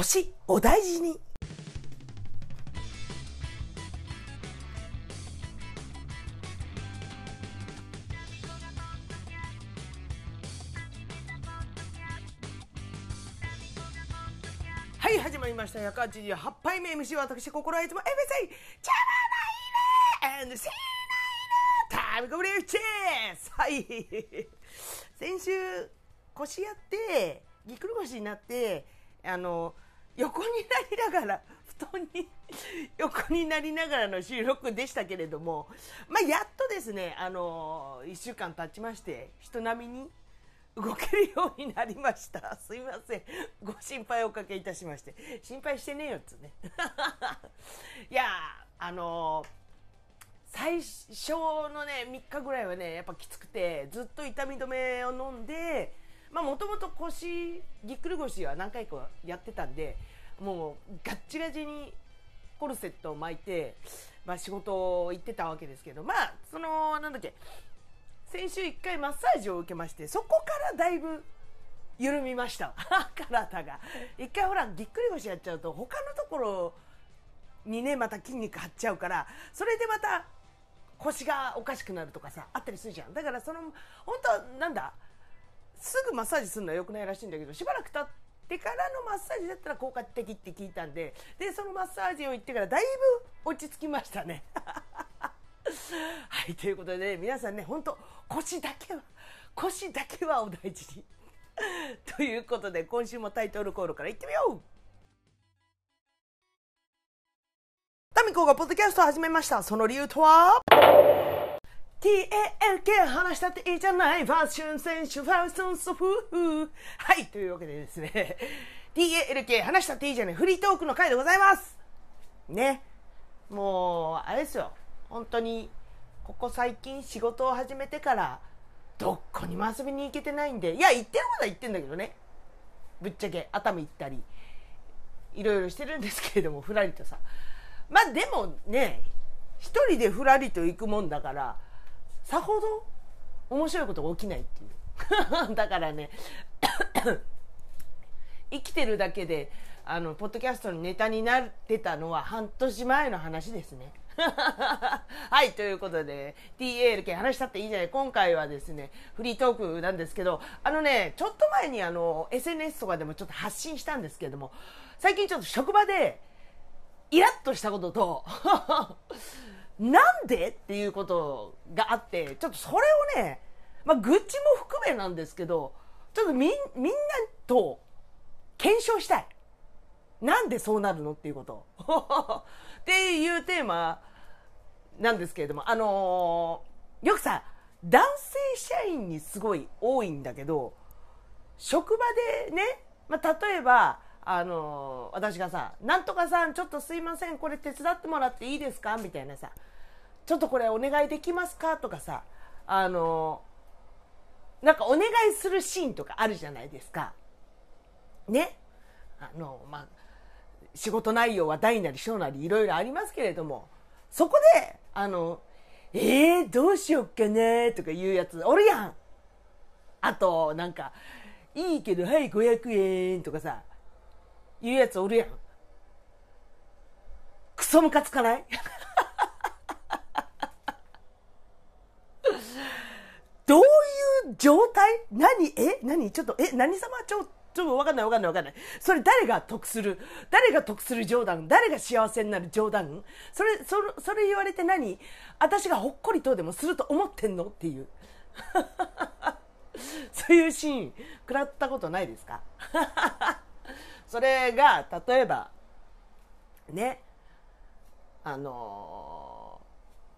腰お大事に。はい、始まりました。188杯目 MC 私、心はいつも FSA、チャラないね !and せーないねタイムコブリューチェスはい。先週、腰やって、ぎっくり腰になって、あの、横になりながら、布団に横になりながらの収録でしたけれども、まあ、やっとですね、あの、1週間経ちまして、人並みに動けるようになりました。すいません。ご心配おかけいたしまして。心配してねえよっつね。いやあの最初のね、3日ぐらいはね、やっぱきつくて、ずっと痛み止めを飲んで、まあもともと腰、ぎっくり腰は何回かやってたんで、もうガッチガチにコルセットを巻いて、まあ仕事を行ってたわけですけど、まあ、その、なんだっけ、先週1回マッサージを受けましてそこからだいぶ緩みました。体が。一回ほらぎっくり腰やっちゃうと他のところにねまた筋肉張っちゃうからそれでまた腰がおかしくなるとかさあったりするじゃん。だからその本当なんだすぐマッサージするのは良くないらしいんだけどしばらく経ってからのマッサージだったら効果的って聞いたんででそのマッサージを行ってからだいぶ落ち着きましたねはい、ということで、ね、皆さんね、本当腰だけは、腰だけはお大事に。ということで、今週もタイトルコールからいってみようタミコがポッドキャストを始めました。その理由とは？TALK 話したっていいじゃない。ファッション選手ファッションソフはい、というわけでですね。TALK 話したっていいじゃないフリートークの回でございます。ね。もう、あれですよ。本当にここ最近仕事を始めてからどこにも遊びに行けてないんで。いや行ってることは行ってんだけどね。ぶっちゃけ熱海行ったり。いろいろしてるんですけれどもふらりとさ。まあでもね一人でふらりと行くもんだからさほど面白いことが起きないっていう だからね 生きてるだけであのポッドキャストのネタになってたのは半年前の話ですね。はい、ということで、TALK 話したっていいじゃない。今回はですね、フリートークなんですけど、あのね、ちょっと前にあの、SNS とかでもちょっと発信したんですけれども、最近ちょっと職場で、イラッとしたことと、なんでっていうことをがあって、ちょっとそれをね、まあ、愚痴も含めなんですけど、ちょっとみん、みんなと検証したい。なんでそうなるのっていうこと。っていうテーマなんですけれども、あのーよくさ、男性社員にすごい多いんだけど、職場でね、まあ、例えば、あのー私がさ、なんとかさん、ちょっとすいません、これ手伝ってもらっていいですか？みたいなさ、ちょっとこれお願いできますか？とかさ、あのなんかお願いするシーンとかあるじゃないですか。ね？あの、まあ、仕事内容は大なり小なりいろいろありますけれども、そこで、あの、えー、どうしよっかね？とか言うやつおるやん。あと、なんか、いいけど、はい、500円とかさ、言うやつおるやん。クソムカつかないどういう状態？何？え？何？ちょっと、え？何様？ちょ、ちょっとわかんないわかんないわかんない。それ誰が得する？誰が得する冗談？誰が幸せになる冗談？それ、それ、それ言われて何？私がほっこりとでもすると思ってんの？っていう。そういうシーン、食らったことないですか？それが、例えば、ね、あの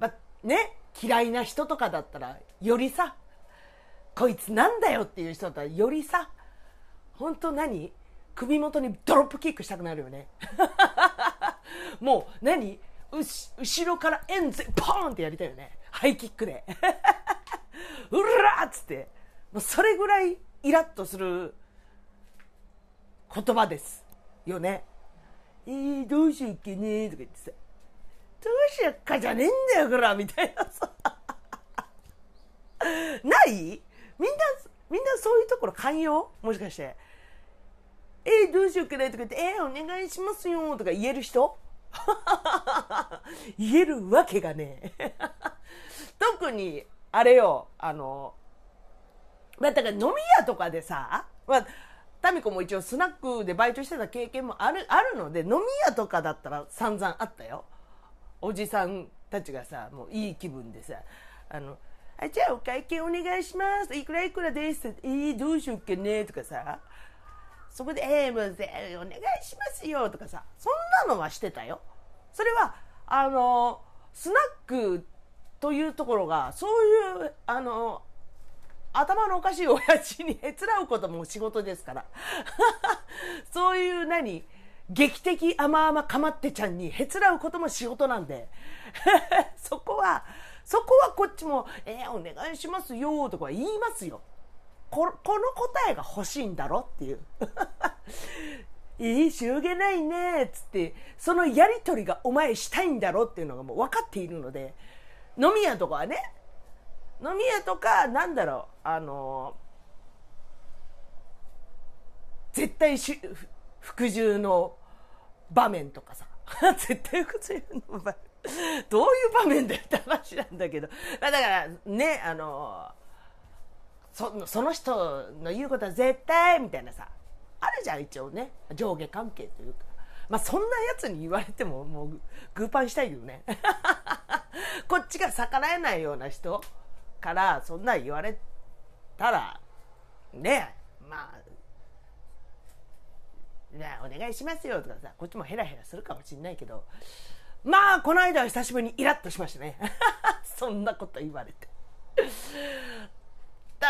ーま、ね、嫌いな人とかだったら、よりさ、こいつなんだよっていう人だったら、よりさ、本当何？首元にドロップキックしたくなるよね。もう何？うし後ろからエンゼポーンってやりたいよね。ハイキックで。うらっつって。もうそれぐらいイラッとする言葉です。よね。えー、どうしよっけねーとか言ってさ。どうしよっか？じゃねえんだよ、こらみたいなさ。ない？みんな、みんなそういうところ寛容？もしかして。えー、どうしようかな？とか言って、えー、お願いしますよとか言える人？言えるわけがね 特に、あれよ、あの、まあ、だから飲み屋とかでさ、まあ、タミコも一応スナックでバイトしてた経験もある、あるので、飲み屋とかだったら散々あったよ。おじさんたちがさ、もういい気分でさ、あの、あじゃあお会計お願いします。いくらいくらです。えー、どうしよっけねとかさ、そこで、えー、もう、お願いしますよとかさ、そんなのはしてたよ。それは、あの、スナックというところが、そういう、あの、頭のおかしい親父にへつらうことも仕事ですから。そういう何劇的甘々かまってちゃんにへつらうことも仕事なんで。そこは、そこはこっちも、えー、お願いしますよとか言いますよ。この答えが欲しいんだろっていう。いいしょうがないねっつって、そのやりとりがお前したいんだろっていうのがもう分かっているので、飲み屋とかはね、飲み屋とか、なんだろう、あの絶対し服従の場面とかさ、絶対服従の場面。どういう場面でって話なんだけど。まだからね、あのそその人の言うことは絶対みたいなさ、あるじゃん、一応ね。上下関係というか。まあそんなやつに言われてももうグーパンしたいけどね。こっちが逆らえないような人からそんな言われたら、ね、まあ、ね、お願いしますよとかさ、こっちもヘラヘラするかもしんないけど、まあ、この間は久しぶりにイラッとしましたね。そんなこと言われて。だ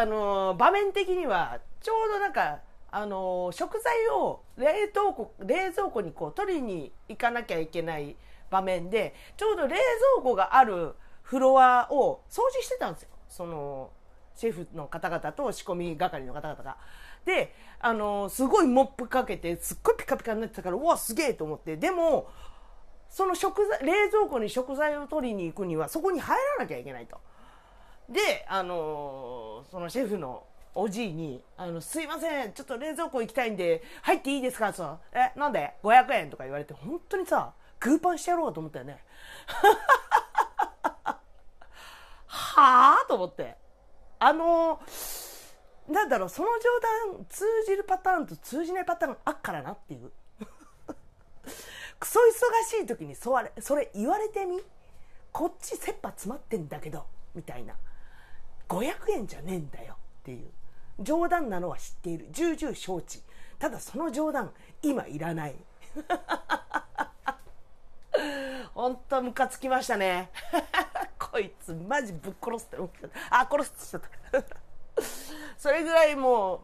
あの場面的にはちょうどなんかあの食材を冷凍庫冷蔵庫にこう取りに行かなきゃいけない場面でちょうど冷蔵庫があるフロアを掃除してたんですよ。その、シェフの方々と仕込み係の方々が。で、あの、すごいモップかけて、すっごいピカピカになってたから、うわ、すげえと思って。でも、その食材、冷蔵庫に食材を取りに行くには、そこに入らなきゃいけないと。で、あの、そのシェフのおじいに、あの、すいません、ちょっと冷蔵庫行きたいんで、入っていいですか？と。え、なんで ?500 円とか言われて、本当にさ、グーパンしてやろうと思ったよね。はあと思って。あのなんだろう、その冗談通じるパターンと通じないパターンあっからなっていう。クソ忙しい時にそれそれ言われてみ？こっち切羽詰まってんだけどみたいな。500円じゃねえんだよっていう。冗談なのは知っている。重々承知。ただその冗談今いらない。本当ムカつきましたね。こいつマジぶっ殺すって思ってあ殺すってしちゃった。それぐらいもう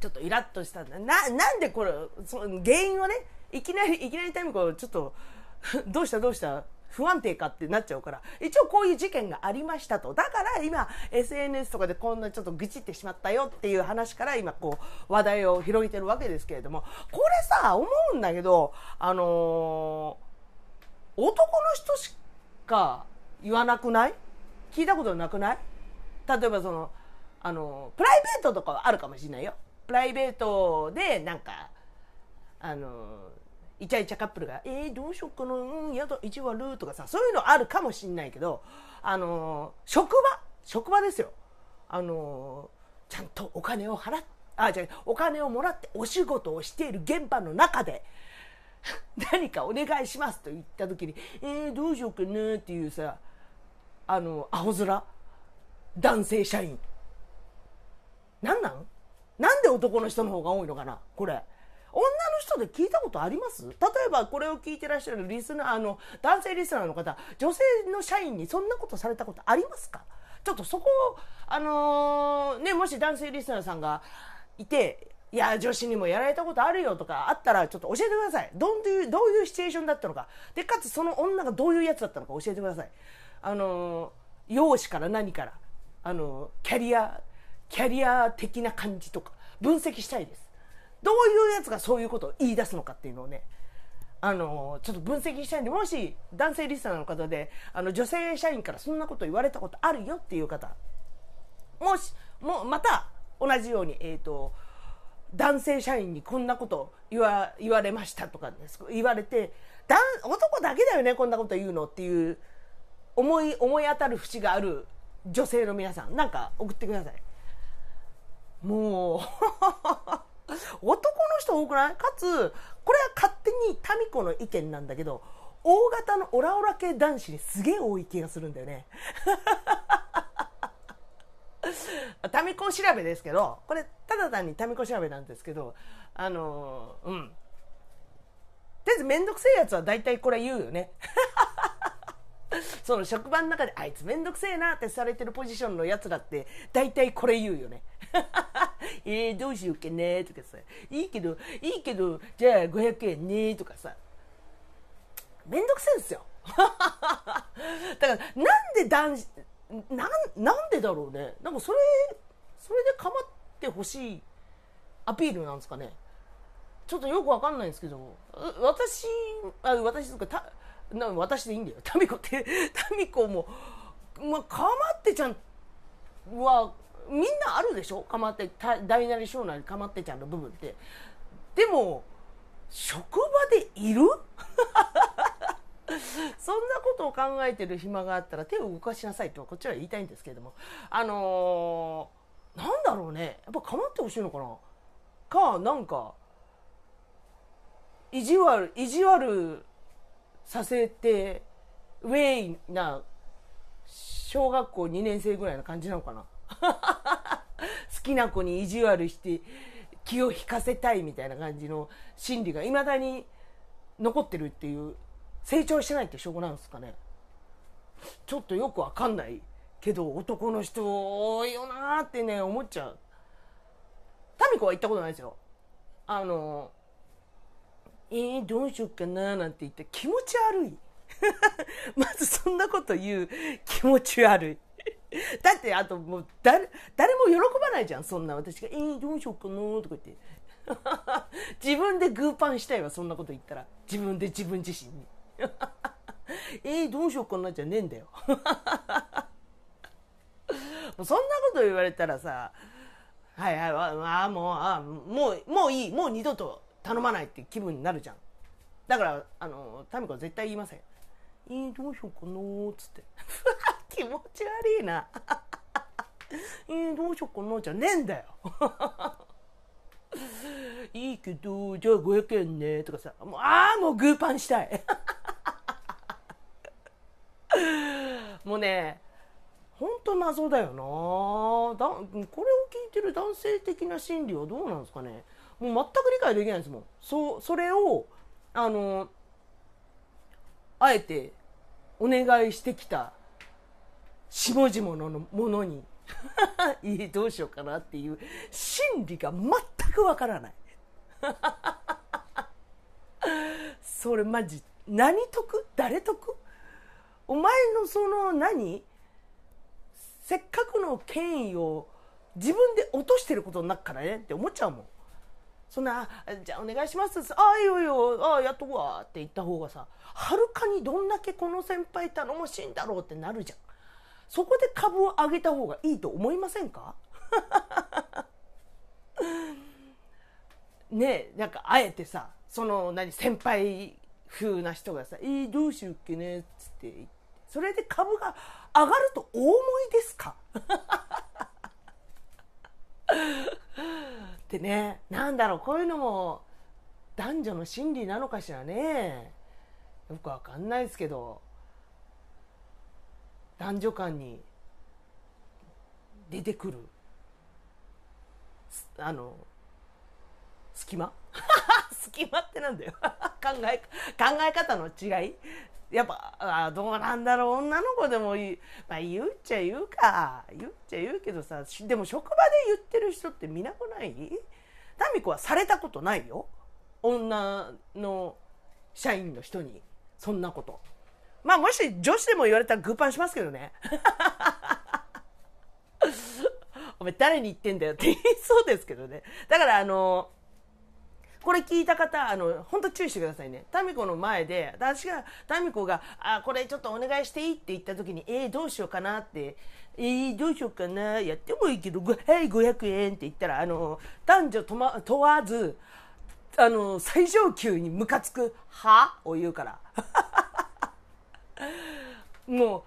ちょっとイラッとしたんだ。ななんでこれその原因をねいきなりいきなりタイムコちょっと どうしたどうした？不安定かってなっちゃうから。一応こういう事件がありましたと。だから今 SNS とかでこんなちょっと愚痴ってしまったよっていう話から今こう話題を広げてるわけですけれども。これさ思うんだけどあのー、男の人しか言わなくない？聞いたことなくない？例えばそのあのプライベートとかはあるかもしれないよ。プライベートでなんかあのイチャイチャカップルが「えー、どうしよっかなうんやだ意地悪」とかさそういうのあるかもしんないけどあの職場職場ですよ。あのちゃんとお金を払っあじゃお金をもらってお仕事をしている現場の中で 何かお願いしますと言った時に「えー、どうしようかな」っていうさあの青空男性社員。なんなん？なんで男の人の方が多いのかなこれ。女の人で聞いたことあります？例えばこれを聞いてらっしゃるリスナーあの男性リスナーの方女性の社員にそんなことされたことありますか？ちょっとそこをあのー、ねもし男性リスナーさんがいていや女子にもやられたことあるよとかあったらちょっと教えてください。どういうどういうシチュエーションだったのか。でかつその女がどういうやつだったのか教えてください。あの容姿から何からあのキャリアキャリア的な感じとか分析したいです。どういうやつがそういうことを言い出すのかっていうのをねあのちょっと分析したいんでもし男性リスナーの方であの女性社員からそんなこと言われたことあるよっていう方もしもまた同じようにえっ、ー、と男性社員にこんなこと言わ言われましたとか、ね、言われてだ男だけだよねこんなこと言うのっていう思い思い当たる節がある女性の皆さん。なんか送ってください。もう 男の人多くない？かつこれは勝手に民子の意見なんだけど大型のオラオラ系男子にすげえ多い気がするんだよね。タミコ調べですけどこれただ単にタミコ調べなんですけどあのうん。とりあえず面倒くせえやつは大体これ言うよね。その職場の中であいつ面倒くせえなってされてるポジションのやつだって大体これ言うよね。えー、どうしようかねとかさいいけどいいけどじゃあ500円ねとかさめんどくせえんですよ。だからなんで男子なんなんでだろうね。なんかそれそれで構ってほしいアピールなんですかね。ちょっとよくわかんないんですけど私あ私とかたな私でいいんだよ。タミコってタミコもまあかまってちゃんはみんなあるでしょ？かまって大なり小なりかまってちゃんの部分って。でも職場でいる？そんなことを考えてる暇があったら手を動かしなさいとこっちは言いたいんですけれども。あのー、なんだろうね。やっぱ構ってほしいのかな？かなんか意地悪意地悪させてウェイな小学校2年生ぐらいな感じなのかな？好きな子に意地悪して気を引かせたいみたいな感じの心理がいまだに残ってるっていう成長してないって証拠なんですかね。ちょっとよくわかんないけど男の人多いよなーってね思っちゃう。タミコは行ったことないですよ。あのえー、どうしよっかななんて言って気持ち悪い。まずそんなこと言う。気持ち悪い。だってあともう誰誰も喜ばないじゃん。そんな私が「えー、どうしよっかな」とか言って。自分でグーパンしたいわそんなこと言ったら。自分で自分自身に。えー、どうしようかなじゃねえんだよ。そんなこと言われたらさはいはいああもうあもうもういいもう二度と頼まないって気分になるじゃん。だからあの民子は絶対言いませんえー、どうしようかなっつって。気持ち悪いな。えー、どうしようかな。じゃねえんだよ。いいけどじゃあ500円ね。とかさもうああもうグーパンしたい。もうねほんと謎だよな。だこれを聞いてる男性的な心理はどうなんですかね。もう全く理解できないですもん。そそれをあのあえてお願いしてきた下々のものに。いいどうしようかなっていう。心理が全くわからない。それマジ何得？誰得？お前のその何？せっかくの権威を自分で落としてることになるからね？って思っちゃうもん。そんな「じゃあお願いします」ああいいよいいよ。ああやっとくわ」って言った方がさはるかにどんだけこの先輩頼もしいんだろうってなるじゃん。そこで株を上げた方がいいと思いませんか？ねえなんかあえてさその何先輩風な人がさ「えー、どうしようっけね」っつってそれで株が上がるとお思いですか？ってねなんだろうこういうのも男女の心理なのかしらね。よくわかんないですけど。男女間に出てくるあの隙間？隙間ってなんだよ。考え考え方の違い？やっぱあどうなんだろう？女の子でもいい、まあ、言うっちゃ言うか。言っちゃ言うけどさでも職場で言ってる人って見なくない？タミコはされたことないよ。女の社員の人に。そんなこと。まあもし女子でも言われたらグーパンしますけどね お前誰に言ってんだよって言いそうですけどねだからあのこれ聞いた方、あの、本当注意してくださいね。タミコの前で、私が、タミコが、あ、これちょっとお願いしていいって言った時に、えー、どうしようかなってえー、どうしようかな、やってもいいけど、はい、500円って言ったら、あの、男女とま問わず、あの、最上級にムカつく、はを言うから。もう、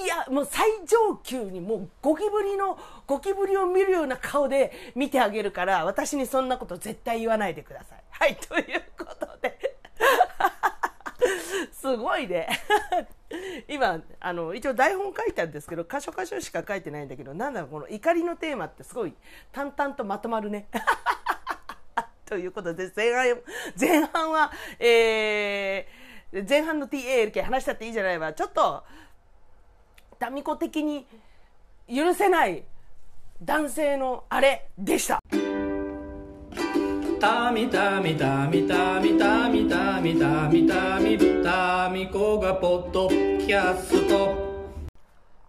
いや、もう最上級にもうゴキブリの、ゴキブリを見るような顔で見てあげるから、私にそんなこと絶対言わないでください。はい、ということで。すごいね。今、あの、一応台本書いたんですけど、箇所箇所しか書いてないんだけど、なんだろう、この怒りのテーマってすごい淡々とまとまるね。ということで、前半、前半は、えー、前半の TALK 話したっていいじゃないわ。ちょっと、ダミコ的に許せない男性のあれでした。たみたみたみたみたみたみたみたみたみこがポッドキャスト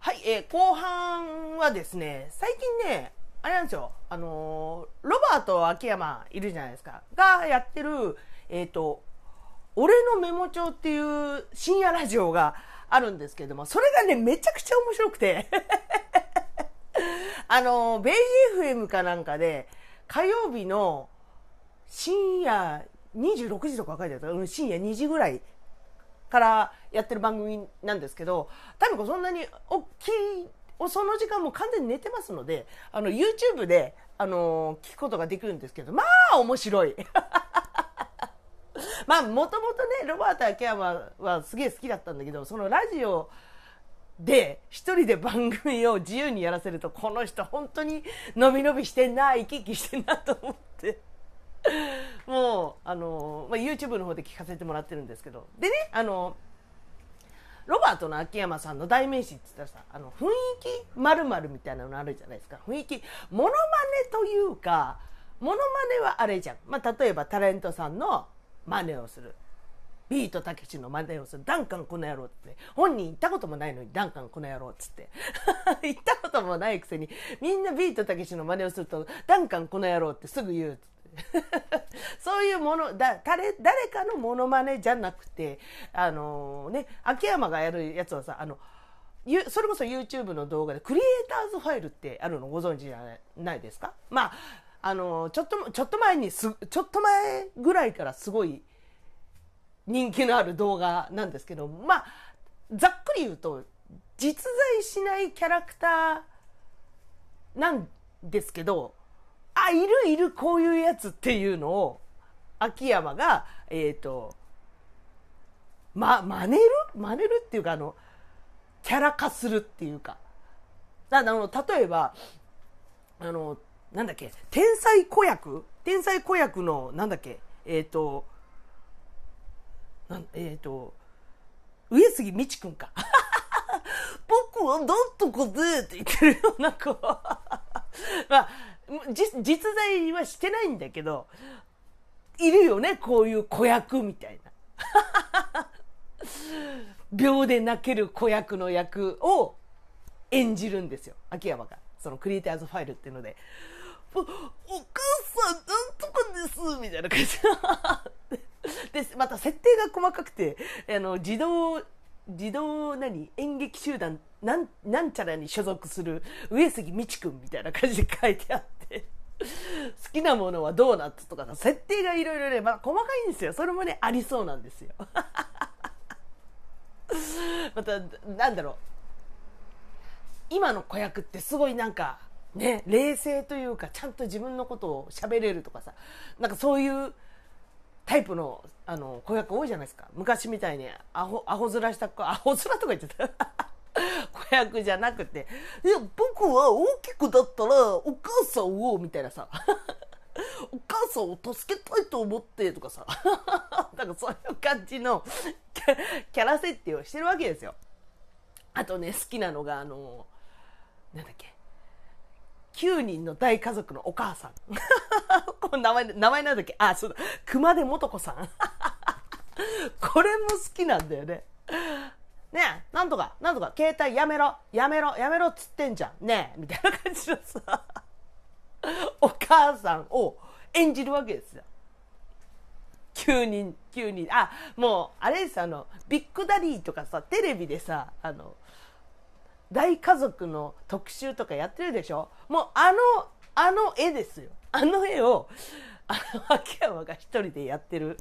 はい、えー、後半はですね最近ねあれなんですよあのー、ロバート秋山いるじゃないですかがやってるえっ、ー、と俺のメモ帳っていう深夜ラジオがあるんですけどもそれがねめちゃくちゃ面白くて あのベイ FM かなんかで火曜日の深夜26時とか書いてあった深夜2時ぐらいからやってる番組なんですけど、タミコそんなに大きい、その時間も完全に寝てますので、あの、YouTube で、あの聞くことができるんですけど、まあ、面白い。まあ、もともとね、ロバート秋山はすげえ好きだったんだけど、そのラジオで、一人で番組を自由にやらせると、この人本当に伸び伸びしてんな、生き生きしてんなと思って。もう、あの、まあ、YouTube の方で聞かせてもらってるんですけど。でね、あの、ロバートの秋山さんの代名詞って言ったらさ、あの、雰囲気〇〇みたいなのあるじゃないですか。雰囲気、モノマネというか、モノマネはあれじゃん。まあ、例えばタレントさんの真似をする。ビートたけしの真似をする。ダンカンこの野郎って。本人行ったこともないのに、ダンカンこの野郎っつって。行ったこともないくせに、みんなビートたけしの真似をすると、ダンカンこの野郎ってすぐ言うっつって そういうものだ誰誰かのものまねじゃなくてあの、ね秋山がやるやつはさあのそれこそ YouTube の動画でクリエイターズファイルってあるのご存知じゃないですか？まああの、ちょっとちょっと前にすちょっと前ぐらいからすごい人気のある動画なんですけどまあざっくり言うと実在しないキャラクターなんですけどあ、いるいる、こういうやつっていうのを、秋山が、えっ、ー、と、ま、真似る？真似るっていうか、あの、キャラ化するっていうか。あの、例えば、あの、なんだっけ、天才子役？天才子役の、なんだっけ、えっ、ー、と、なんえっ、ー、と、上杉美智くんか。僕はなんとかでって言ってるような子。まあ、実在はしてないんだけど、いるよね、こういう子役みたいな。秒で泣ける子役の役を演じるんですよ、秋山が。そのクリエイターズファイルっていうので。お母さん、なんとかですみたいな感じで、また設定が細かくて、あの、自動、自動何？演劇集団なんなんちゃらに所属する上杉美智君みたいな感じで書いてあって。好きなものはドーナツとかさ設定がいろいろね、まあ、細かいんですよ。それもねありそうなんですよ。またなんだろう。今の子役ってすごいなんかね冷静というかちゃんと自分のことを喋れるとかさなんかそういうタイプのあの子役多いじゃないですか。昔みたいにアホアホ面した子アホ面とか言ってた。子役じゃなくて、いや、僕は大きくだったらお母さんを、みたいなさ、お母さんを助けたいと思ってとかさ、なんかそういう感じのキャラ設定をしてるわけですよ。あとね、好きなのが、あの、なんだっけ、9人の大家族のお母さん。この名前、名前なんだっけ？あ、そうだ。熊手素子さん。これも好きなんだよね。ねえ、なんとか、なんとか、携帯やめろ、やめろ、やめろっつってんじゃん。ねえ、みたいな感じのさ、お母さんを演じるわけですよ。9人、9人。あ、もう、あれです、あの、ビッグダディとかさ、テレビでさ、あの、大家族の特集とかやってるでしょ？もうあのあの絵ですよ。あの絵をあの秋山が一人でやってる。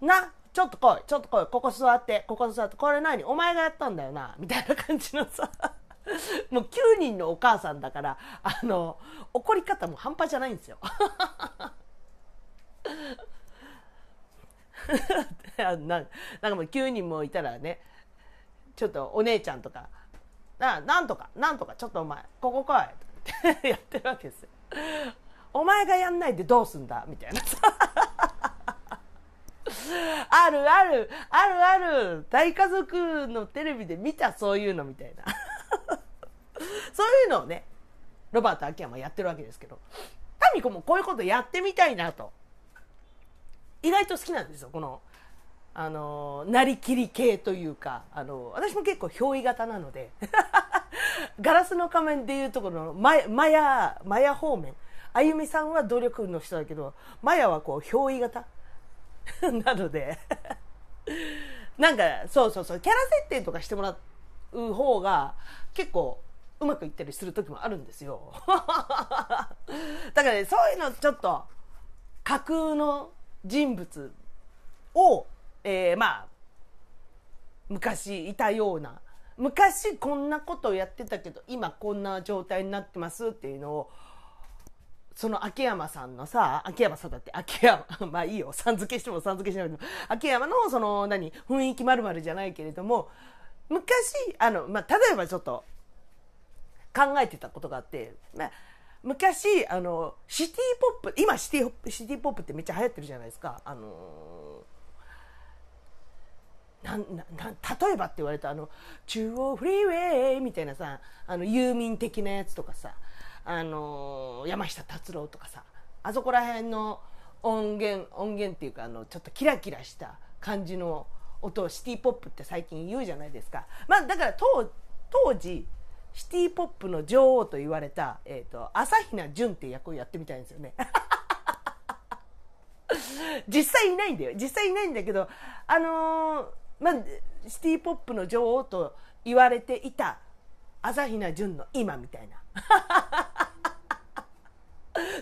なちょっと来い。ちょっと来い。ここ座って。ここ座って。これ何？お前がやったんだよな。みたいな感じのさ。もう9人のお母さんだからあの怒り方も半端じゃないんですよ。な なんかもう9人もいたらねちょっとお姉ちゃんとか。ななんとかなんとかちょっとお前ここ来い。っ てやってるわけですよ。お前がやんないでどうすんだ？みたいな。さ あるあるあるある。大家族のテレビで見た？そういうのみたいな。そういうのをねロバート秋山やってるわけですけど。タミコもこういうことやってみたいなと。意外と好きなんですよこのあのなりきり系というかあの私も結構憑依型なので ガラスの仮面でいうところのママヤマヤ方面。あゆみさんは努力の人だけどマヤはこう憑依型 なのでなんかそうそうそうキャラ設定とかしてもらう方が結構うまくいったりする時もあるんですよ。だからねそういうのちょっと架空の人物を、えー、まあ昔いたような。昔こんなことをやってたけど今こんな状態になってますっていうのをその秋山さんのさ秋山さんだって秋山 まあいいよ。さん付けしてもさん付けしない。けど秋山のその何雰囲気まるじゃないけれども昔あの、まあ、例えばちょっと考えてたことがあって、まあ、昔あのシティポップ今シティシティポップってめっちゃ流行ってるじゃないですか。あのなんな例えばって言われたあの中央フリーウェイみたいなさあのユーミン的なやつとかさあの山下達郎とかさあそこら辺の音源音源っていうかあのちょっとキラキラした感じの音をシティポップって最近言うじゃないですか。まあだから当当時シティポップの女王と言われた、えーと、朝比奈純って役をやってみたいんですよね。実際いないんだよ実際いないんだけどあのー、まあシティポップの女王と言われていた朝比奈純の今みたいな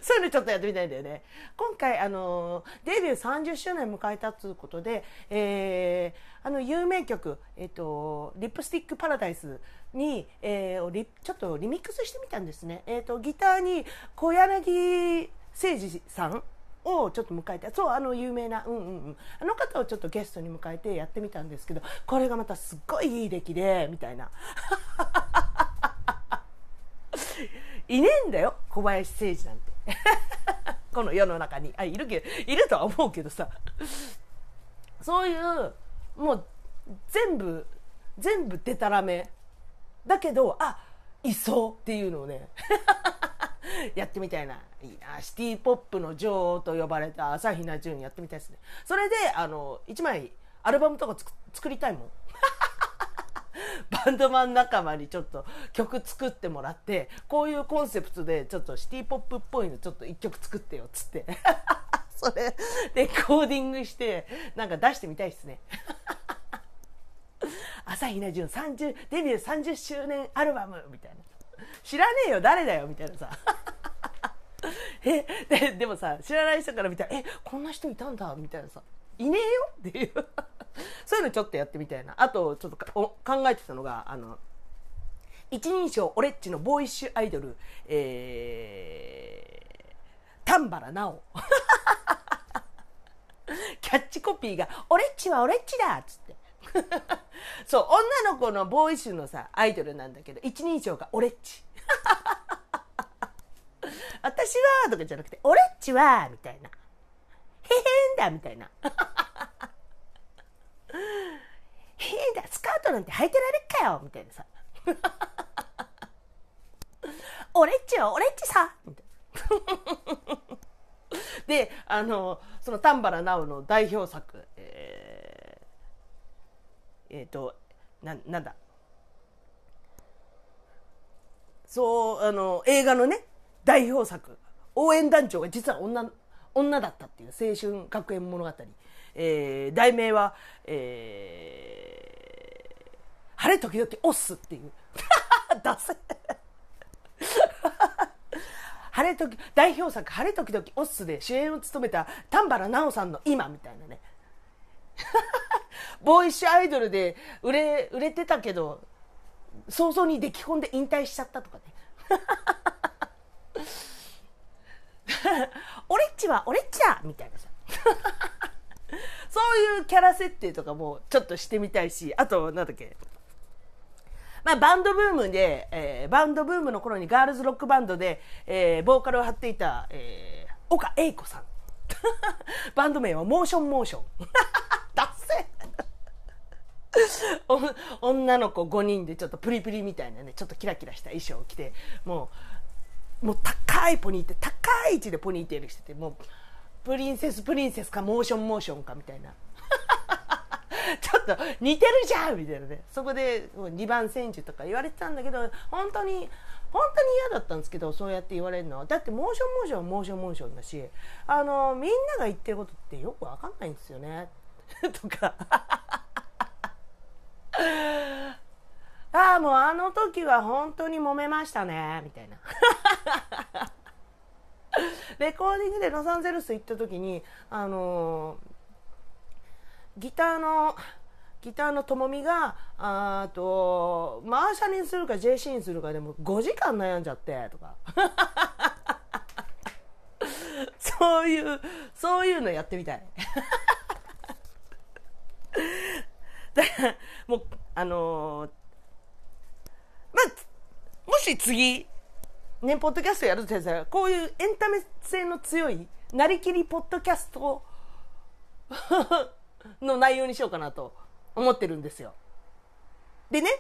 そういうのちょっとやってみたいんだよね。今回、あの、デビュー30周年迎えたということで、えー、あの、有名曲、えっ、と、リップスティックパラダイスに、えー、ちょっとリミックスしてみたんですね。えっ、ー、と、ギターに小柳誠司さんをちょっと迎えてそうあの有名な、うんうんうん、あの方をちょっとゲストに迎えてやってみたんですけどこれがまたすっごいいい出来でみたいな。いねえんだよ小林誠司なんて。この世の中に。あいるけどいるとは思うけどさ。そういうもう全部全部でたらめ。だけどあいそうっていうのをね。やってみたいな。いいな。シティ・ポップの女王と呼ばれた朝比奈純やってみたいですね。それであの1枚アルバムとか作りたいもん。バンドマン仲間にちょっと曲作ってもらってこういうコンセプトでちょっとシティポップっぽいのちょっと1曲作ってよっつって。それレコーディングしてなんか出してみたいですね。朝比奈純30デビュー30周年アルバムみたいな。知らねえよ誰だよみたいなさ。えででもさ知らない人から見たらえこんな人いたんだみたいなさ。いねえよっていう。そういうのちょっとやってみたいな。あとちょっと考えてたのがあの一人称オレッチのボーイッシュアイドル、えー、丹原直 キャッチコピーが「オレッチはオレッチだ!」っつって。そう女の子のボーイッシュのさアイドルなんだけど一人称がオレッチ私はとかじゃなくて、オレッチはみたいな。へへんだみたいな。へへんだスカートなんて履いてられっかよみたいなさ。オレッチはオレッチさみたいな。で、あの、その丹原直の代表作、ー、と、な、なんだ？そう、あの、映画のね、代表作応援団長が実は女女だったっていう青春学園物語、えー、題名は、えー、晴れ時々オスっていう。ダセ 晴れ時、代表作、晴れ時々オッスで主演を務めた丹原奈緒さんの今みたいなね。ボーイッシュアイドルで売れ、売れてたけど、早々にでき婚で引退しちゃったとかね。俺っちは俺っちゃみたいなさ。そういうキャラ設定とかもちょっとしてみたいし、あと、なんだっけ、まあ、バンドブームで、えー、バンドブームの頃にガールズロックバンドで、えー、ボーカルを張っていた、えー、岡栄子さん。バンド名はモーションモーション。女の子5人でちょっとプリプリみたいなね、ちょっとキラキラした衣装を着て、もう、もう高いポニーテール、高い位置でポニーテールしてて、もう、プリンセスプリンセスかモーションモーションかみたいな。ちょっと似てるじゃんみたいなね。そこで二番煎じとか言われてたんだけど、本当に、本当に嫌だったんですけど、そうやって言われるのは。だってモーションモーションはモーションモーションだし、あの、みんなが言ってることってよくわかんないんですよね。とか。ああ、もうあの時は本当に揉めましたね、みたいな。レコーディングでロサンゼルス行った時に、あのーギターのギターのともみがあとマーシャにするか JC にするかでも5時間悩んじゃってとか そういうそういうのやってみたいだからもうあのー、まあもし次ねポッドキャストやるとしたらこういうエンタメ性の強いなりきりポッドキャスト の内容にしようかなと思ってるんですよ。でね、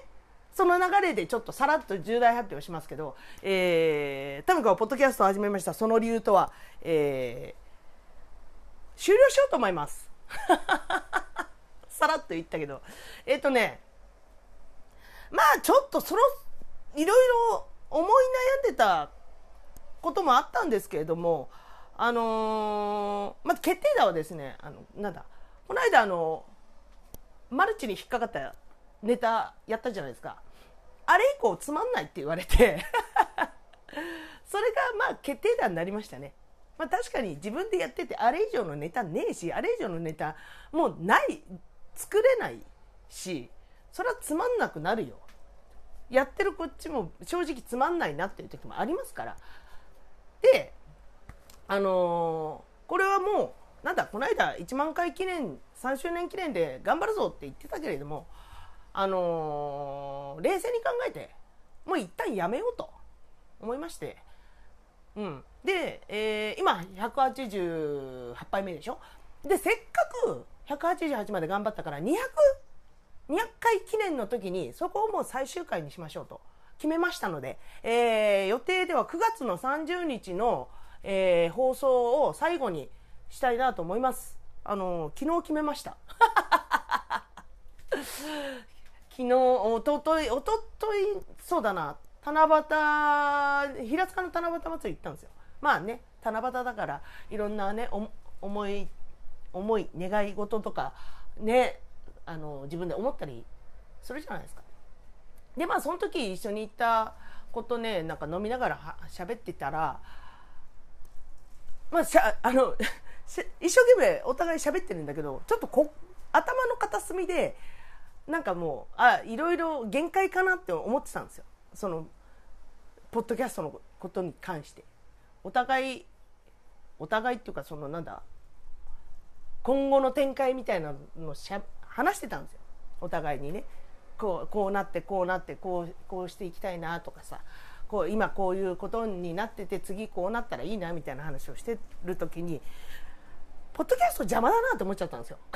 その流れでちょっとさらっと重大発表しますけど、えー、タミコはポッドキャストを始めました。その理由とは、えー、終了しようと思います。さらっと言ったけど。えっ、ー、とね、まあちょっとその、いろいろ思い悩んでたこともあったんですけれども、あのー、まず決定打はですね、あの、なんだ、この間あのマルチに引っかかったネタやったじゃないですか。あれ以降つまんないって言われて。それがまあ決定打になりましたね。まあ確かに自分でやっててあれ以上のネタねえしあれ以上のネタもうない作れないしそれはつまんなくなるよ。やってるこっちも正直つまんないなっていう時もありますから。であのー、これはもうなんだこの間1万回記念3周年記念で頑張るぞって言ってたけれどもあのー、冷静に考えてもう一旦やめようと思いまして、うん、で、えー、今188杯目でしょ？でせっかく188まで頑張ったから200 200回記念の時にそこをもう最終回にしましょうと決めましたので、えー、予定では9月の30日の、えー、放送を最後にしたいなと思います。あの、昨日決めました。昨日、おととい、おととい、そうだな、七夕、平塚の七夕祭り行ったんですよ。まあね、七夕だから、いろんなね、思い、思い、願い事とか、ね、あの、自分で思ったりするじゃないですか。で、まあ、その時一緒に行ったことね、なんか飲みながら喋ってたら、まあ、しゃ、あの、一生懸命お互い喋ってるんだけどちょっとこ頭の片隅でなんかもうあいろいろ限界かなって思ってたんですよそのポッドキャストのことに関してお互いお互いっていうかそのなんだ今後の展開みたいなのをしゃ話してたんですよ。お互いにね。こうこうなってこうなってこうこうしていきたいなとかさ。こう今こういうことになってて次こうなったらいいなみたいな話をしてる時にポッドキャスト邪魔だなって思っちゃったんですよ。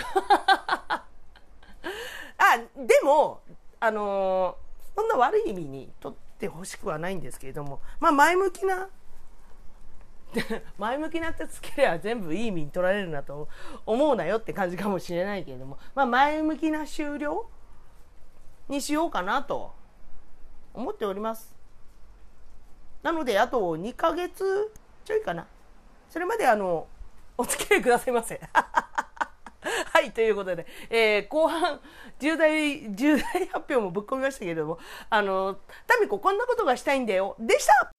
あ、でも、あのー、そんな悪い意味にとってほしくはないんですけれども、まあ前向きな、前向きなってつければ全部いい意味に取られるなと思うなよって感じかもしれないけれども、まあ前向きな終了にしようかなと思っております。なので、あと2ヶ月ちょいかな。それまであの、お付き合いくださいませ。は はい、ということで、えー後半、重大、重大発表もぶっ込みましたけれども、あの、タミコこんなことがしたいんだよ、でした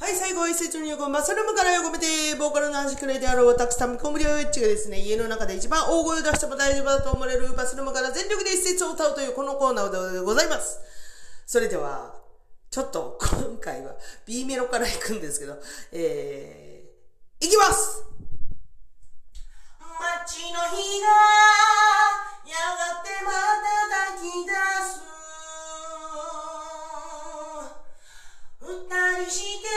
はい、最後は一節に横、マスルームから横めて、ボーカルの端くれであろう、たくさんコムリオエッチがですね、家の中で一番大声を出しても大丈夫だと思われる。バスルームから全力で一節を歌うというこのコーナーでございます。それでは、ちょっと今回は B メロから行くんですけど、えー、いきます街の日がやがてまた抱き出す二人して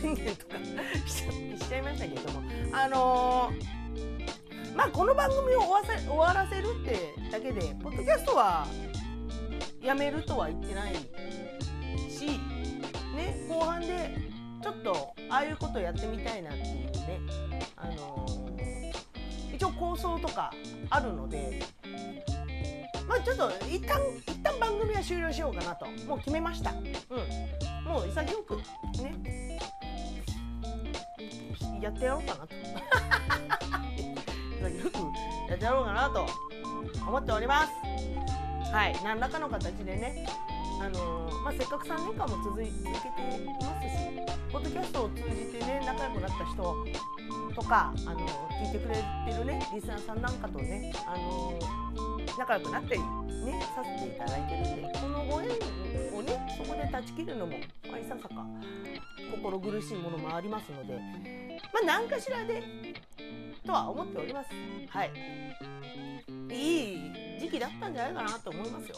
宣言とかしちゃしちゃいましたけどもあのーまあこの番組を終わせ終わらせるってだけでポッドキャストはやめるとは言ってないしね後半でちょっとああいうことやってみたいなっていうねあのー一応構想とかあるのでまあちょっと一旦一旦番組は終了しようかなともう決めました。うん。もう潔くねやってやろうかなと。潔くやってやろうかなと思っております。はい、何らかの形でね。あのーまあ、せっかく3年間も続い続けていますしポッドキャストを通じてね仲良くなった人とか、あのー聞いてくれてるねリスナーさんなんかとね、あのー仲良くなったりねさせていただいてるんでこのご縁をねそこで断ち切るのも、まあ、いささか心苦しいものもありますのでまあ何かしらでとは思っております。はい。いい時期だったんじゃないかなと思いますよ。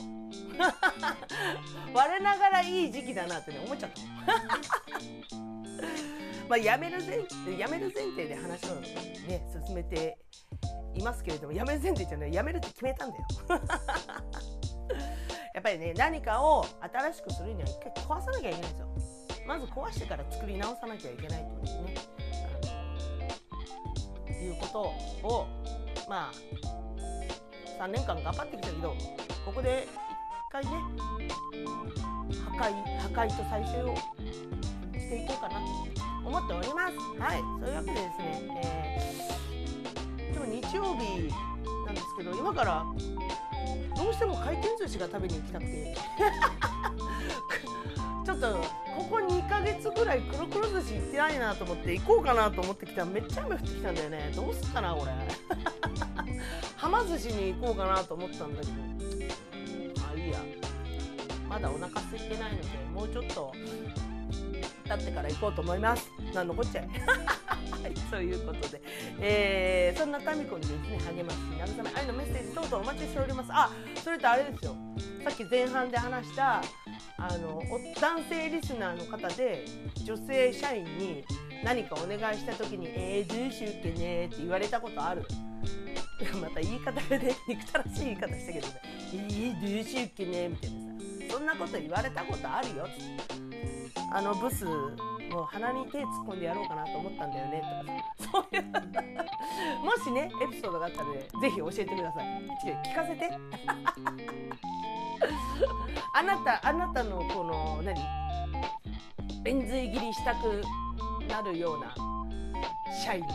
我ながらいい時期だなってね思っちゃった まあやめる前やめる前提で話をね進めていますけれどもやめる前提じゃないやめるって決めたんだよ。やっぱりね何かを新しくするには一回壊さなきゃいけないんですよ。まず壊してから作り直さなきゃいけないというね。いうことをまあ3年間頑張ってきたけどここで一回ね破壊破壊と再生をしていこうかなと思っております。はい。そういうわけでですね、えー今日日曜日なんですけど今からどうしても回転寿司が食べに行きたくて。ちょっとここ2ヶ月ぐらい黒黒寿司行ってないなと思って行こうかなと思ってきた。らめっちゃ雨降ってきたんだよね。どうすっかな俺はま寿司に行こうかなと思ったんだけど。まあいいや。まだお腹空いてないのでもうちょっと経ってから行こうと思います。なんのこっちゃい。はい、うことで、えーそんなタミコにですね励まし慰め愛のメッセージ等々お待ちしております。あそれとあれですよ。さっき前半で話したあの男性リスナーの方で女性社員に何かお願いした時に「えー、どうしようっけね」って言われたことある。また言い方がね憎たらしい言い方したけどね「えー、どうしようっけね」みたいなさ。そんなこと言われたことあるよ。つって。あのブスもう鼻に手突っ込んでやろうかなと思ったんだよねとかさ。そういう。もしねエピソードがあったらねぜひ教えてください。聞かせて。あなたあなたのこの何？円髄切りしたくなるような社員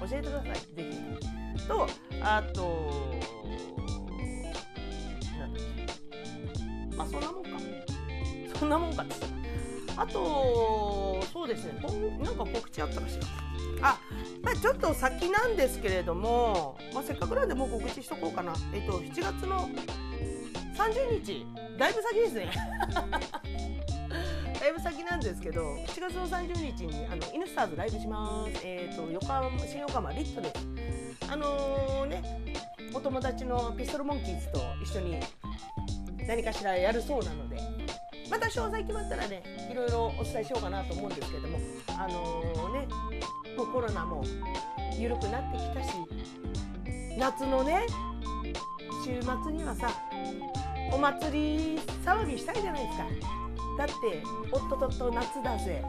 教えてくださいぜひ。とあとまあそんなもんか。こんなもんかってあとそうですね。なんか告知あったかしらあ、まあ、ちょっと先なんですけれども、まあ、せっかくなんでもう告知しとこうかな。えっと7月の30日。だいぶ先ですね。だいぶ先なんですけど7月の30日にあのイヌスターズライブします。えっ、ー、と横浜新横浜リットです。あのー、ねお友達のピストルモンキーズと一緒に何かしらやるそうなので。また詳細決まったらねいろいろお伝えしようかなと思うんですけどもあのー、ねもうコロナも緩くなってきたし夏のね週末にはさお祭り騒ぎしたいじゃないですか。だっておっとっと夏だぜ。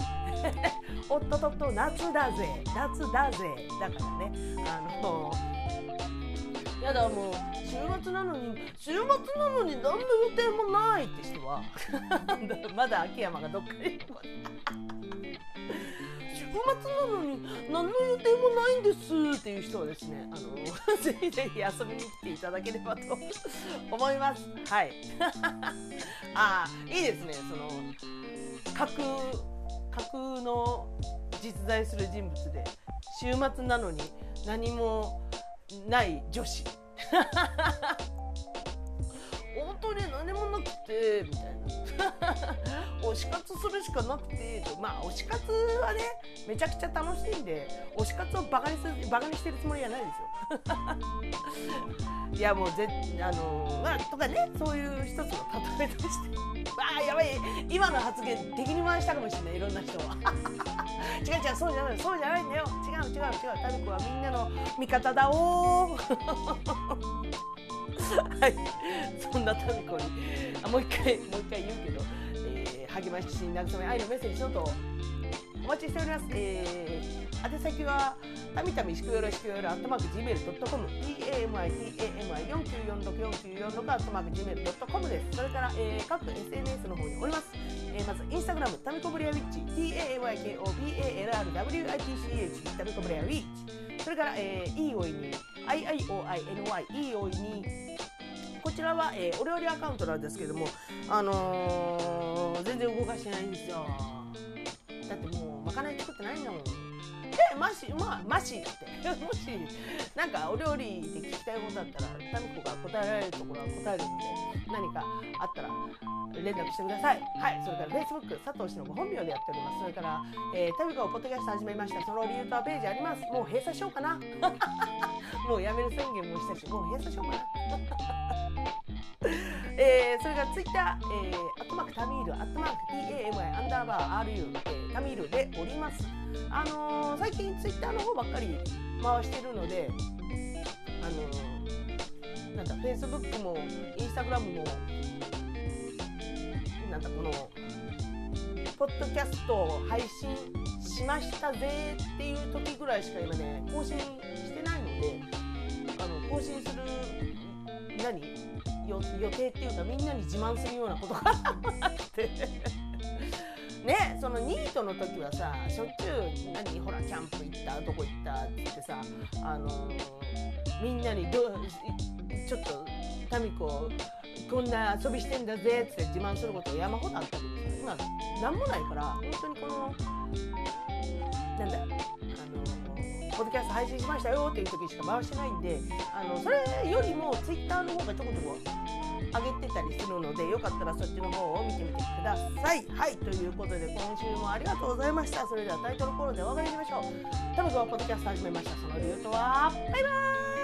おっとっと夏だぜ。夏だぜ。だからねあのやだもう。週末なのに週末なのに何の予定もないって人は。まだ秋山がどっかに週末なのに何の予定もないんですっていう人はですねあの ぜひぜひ遊びに来ていただければと思います。はい。あいいですね。その架空架空の実在する人物で週末なのに何もない女子。本当に何もなくてみたいな。推し活するしかなくてまあ推し活はねめちゃくちゃ楽しいんで推し活をバカにするバカにしてるつもりはないですよ。いやもうぜあのまあとかねそういう一つの例えとして。ああやばい今の発言敵に回したかもしれないいろんな人は。違う違うそうじゃないそうじゃないんだよ違う違う違うタミコはみんなの味方だお はいそんなタミコにあもう一回もう一回言うけど、えー、励まし慰め愛のメッセージちょっとお待ちしております。えー、宛先は、たみたみしくよろしくよろ、アットマーク Gmail.com、tamiti,amiti,49494 アットマーク Gmail.com です。それから、えー、各 SNS の方におります。えー、まず、インスタグラム、タミコブレアウィッチ、TAAYKOBALRWITCH、タミコブレアウィッチ。それから、えー、いいおいに、iioiny、いいおいに、こちらは、えー、お料理アカウントなんですけども、あのー、全然動かしてないんですよ。だってもうまかない作ってないんだもんえマシまあマシって。もしなんかお料理で聞きたいことだったらタミコが答えられるところは答えるので何かあったら連絡してください。はいそれから Facebook 佐藤氏のご本名でやっております。それから、えー、タミコをポッドキャスト始めました。その理由とはページあります。もう閉鎖しようかな。もうやめる宣言もしたしもう閉鎖しようかな。えー、それからツイッター、えー、アットマークタミール、アットマーク TAMI アンダーバー RU、えー、タミルでおります。あのー、最近ツイッターの方ばっかり回してるので、あのー、なんだ、フェイスブックもインスタグラムも、なんだ、この、ポッドキャストを配信しましたぜっていう時ぐらいしか今ね、更新してないので、あの、更新する、何予定っていうかみんなに自慢するようなことがあってねそのニートの時はさしょっちゅう何ほらキャンプ行ったどこ行ったって言ってさあのー、みんなにどちょっと民子こんな遊びしてんだぜって自慢すること山ほどあったけど今何もないから本当にこのなんだあのポッドキャスト配信しましたよっていう時しか回してないんであのそれよりもツイッターの方がちょこちょこ上げてたりするのでよかったらそっちの方を見てみてください。はいということで今週もありがとうございました。それではタイトルコールでお別れしましょう。タムズはポッドキャスト始めました。その理由とはバイバーイ。